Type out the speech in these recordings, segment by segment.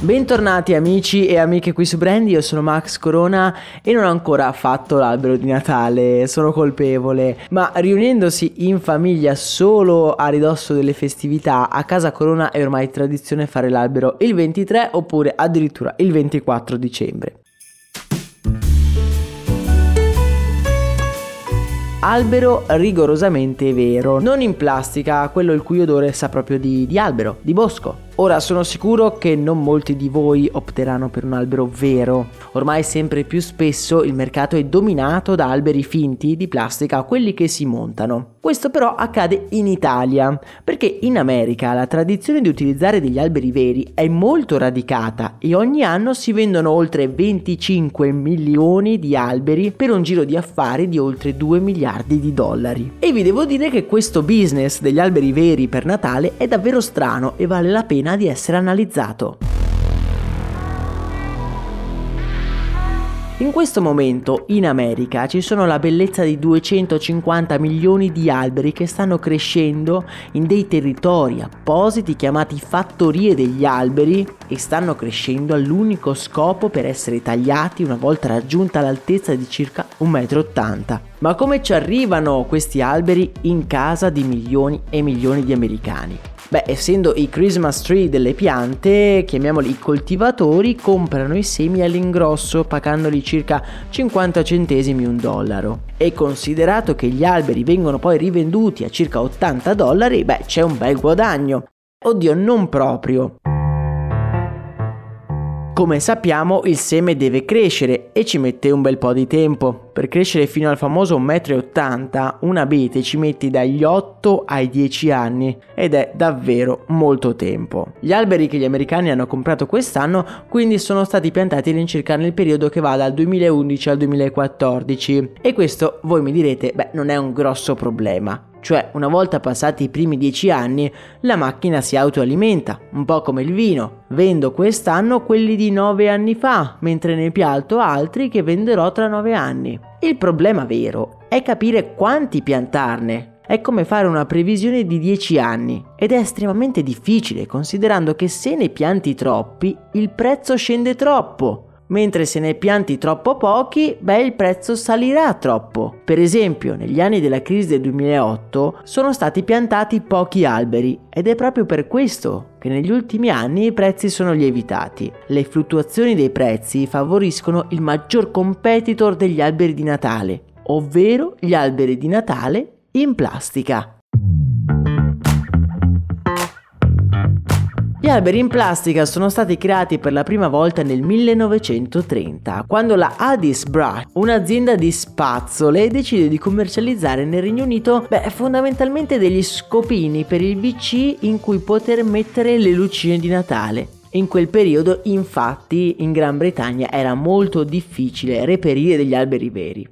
Bentornati amici e amiche qui su Brandy, io sono Max Corona e non ho ancora fatto l'albero di Natale, sono colpevole, ma riunendosi in famiglia solo a ridosso delle festività, a casa Corona è ormai tradizione fare l'albero il 23 oppure addirittura il 24 dicembre. albero rigorosamente vero, non in plastica, quello il cui odore sa proprio di, di albero, di bosco. Ora sono sicuro che non molti di voi opteranno per un albero vero. Ormai sempre più spesso il mercato è dominato da alberi finti di plastica, quelli che si montano. Questo però accade in Italia, perché in America la tradizione di utilizzare degli alberi veri è molto radicata e ogni anno si vendono oltre 25 milioni di alberi per un giro di affari di oltre 2 miliardi di dollari. E vi devo dire che questo business degli alberi veri per Natale è davvero strano e vale la pena di essere analizzato. In questo momento in America ci sono la bellezza di 250 milioni di alberi che stanno crescendo in dei territori appositi chiamati fattorie degli alberi e stanno crescendo all'unico scopo per essere tagliati una volta raggiunta l'altezza di circa 1,80 m. Ma come ci arrivano questi alberi in casa di milioni e milioni di americani? Beh, essendo i Christmas tree delle piante, chiamiamoli i coltivatori, comprano i semi all'ingrosso pagandoli circa 50 centesimi un dollaro. E considerato che gli alberi vengono poi rivenduti a circa 80 dollari, beh, c'è un bel guadagno. Oddio, non proprio. Come sappiamo il seme deve crescere e ci mette un bel po' di tempo. Per crescere fino al famoso 1,80 m un abete ci mette dagli 8 ai 10 anni ed è davvero molto tempo. Gli alberi che gli americani hanno comprato quest'anno quindi sono stati piantati all'incirca nel periodo che va dal 2011 al 2014 e questo voi mi direte beh non è un grosso problema. Cioè, una volta passati i primi dieci anni, la macchina si autoalimenta, un po' come il vino. Vendo quest'anno quelli di nove anni fa, mentre ne pialto altri che venderò tra nove anni. Il problema vero è capire quanti piantarne. È come fare una previsione di 10 anni ed è estremamente difficile considerando che se ne pianti troppi il prezzo scende troppo mentre se ne pianti troppo pochi, beh il prezzo salirà troppo. Per esempio, negli anni della crisi del 2008 sono stati piantati pochi alberi ed è proprio per questo che negli ultimi anni i prezzi sono lievitati. Le fluttuazioni dei prezzi favoriscono il maggior competitor degli alberi di Natale, ovvero gli alberi di Natale in plastica. Gli alberi in plastica sono stati creati per la prima volta nel 1930, quando la Addis Brush, un'azienda di spazzole, decide di commercializzare nel Regno Unito beh, fondamentalmente degli scopini per il VC in cui poter mettere le lucine di Natale. In quel periodo, infatti, in Gran Bretagna era molto difficile reperire degli alberi veri.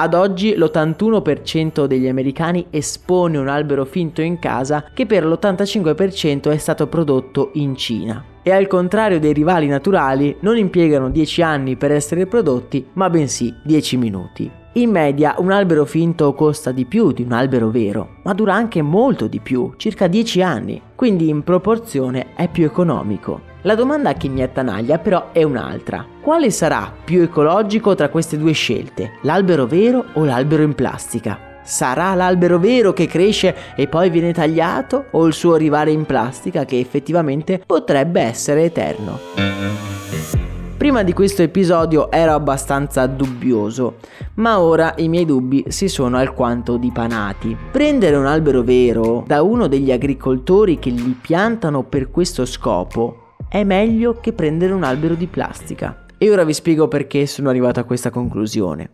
Ad oggi l'81% degli americani espone un albero finto in casa che per l'85% è stato prodotto in Cina. E al contrario dei rivali naturali non impiegano 10 anni per essere prodotti, ma bensì 10 minuti. In media un albero finto costa di più di un albero vero, ma dura anche molto di più, circa 10 anni, quindi in proporzione è più economico. La domanda che mi attanaglia però è un'altra. Quale sarà più ecologico tra queste due scelte, l'albero vero o l'albero in plastica? Sarà l'albero vero che cresce e poi viene tagliato o il suo arrivare in plastica che effettivamente potrebbe essere eterno? Prima di questo episodio ero abbastanza dubbioso, ma ora i miei dubbi si sono alquanto dipanati. Prendere un albero vero da uno degli agricoltori che li piantano per questo scopo è meglio che prendere un albero di plastica. E ora vi spiego perché sono arrivato a questa conclusione.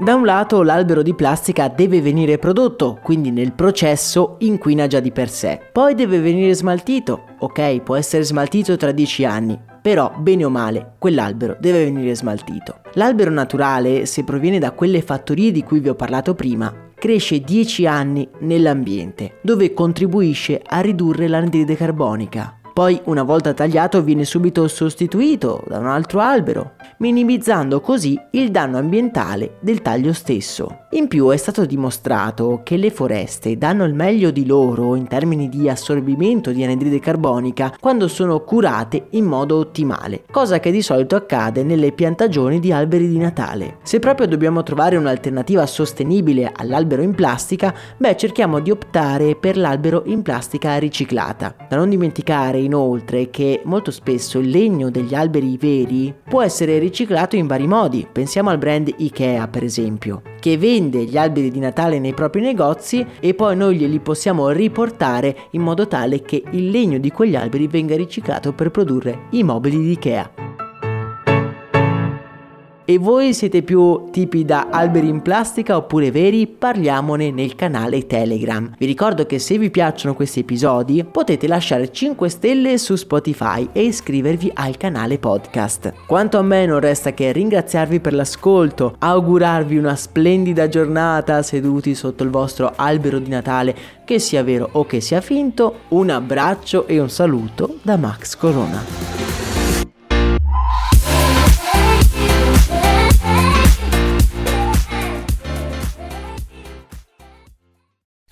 Da un lato l'albero di plastica deve venire prodotto, quindi nel processo inquina già di per sé. Poi deve venire smaltito, ok, può essere smaltito tra 10 anni, però bene o male quell'albero deve venire smaltito. L'albero naturale, se proviene da quelle fattorie di cui vi ho parlato prima, cresce 10 anni nell'ambiente, dove contribuisce a ridurre l'anidride carbonica. Poi, una volta tagliato, viene subito sostituito da un altro albero, minimizzando così il danno ambientale del taglio stesso. In più è stato dimostrato che le foreste danno il meglio di loro in termini di assorbimento di anidride carbonica quando sono curate in modo ottimale, cosa che di solito accade nelle piantagioni di alberi di Natale. Se proprio dobbiamo trovare un'alternativa sostenibile all'albero in plastica, beh cerchiamo di optare per l'albero in plastica riciclata. Da non dimenticare inoltre che molto spesso il legno degli alberi veri può essere riciclato in vari modi, pensiamo al brand Ikea per esempio, che vende gli alberi di Natale nei propri negozi e poi noi glieli possiamo riportare in modo tale che il legno di quegli alberi venga riciclato per produrre i mobili di Ikea. E voi siete più tipi da alberi in plastica oppure veri? Parliamone nel canale Telegram. Vi ricordo che se vi piacciono questi episodi potete lasciare 5 stelle su Spotify e iscrivervi al canale podcast. Quanto a me non resta che ringraziarvi per l'ascolto, augurarvi una splendida giornata seduti sotto il vostro albero di Natale, che sia vero o che sia finto. Un abbraccio e un saluto da Max Corona.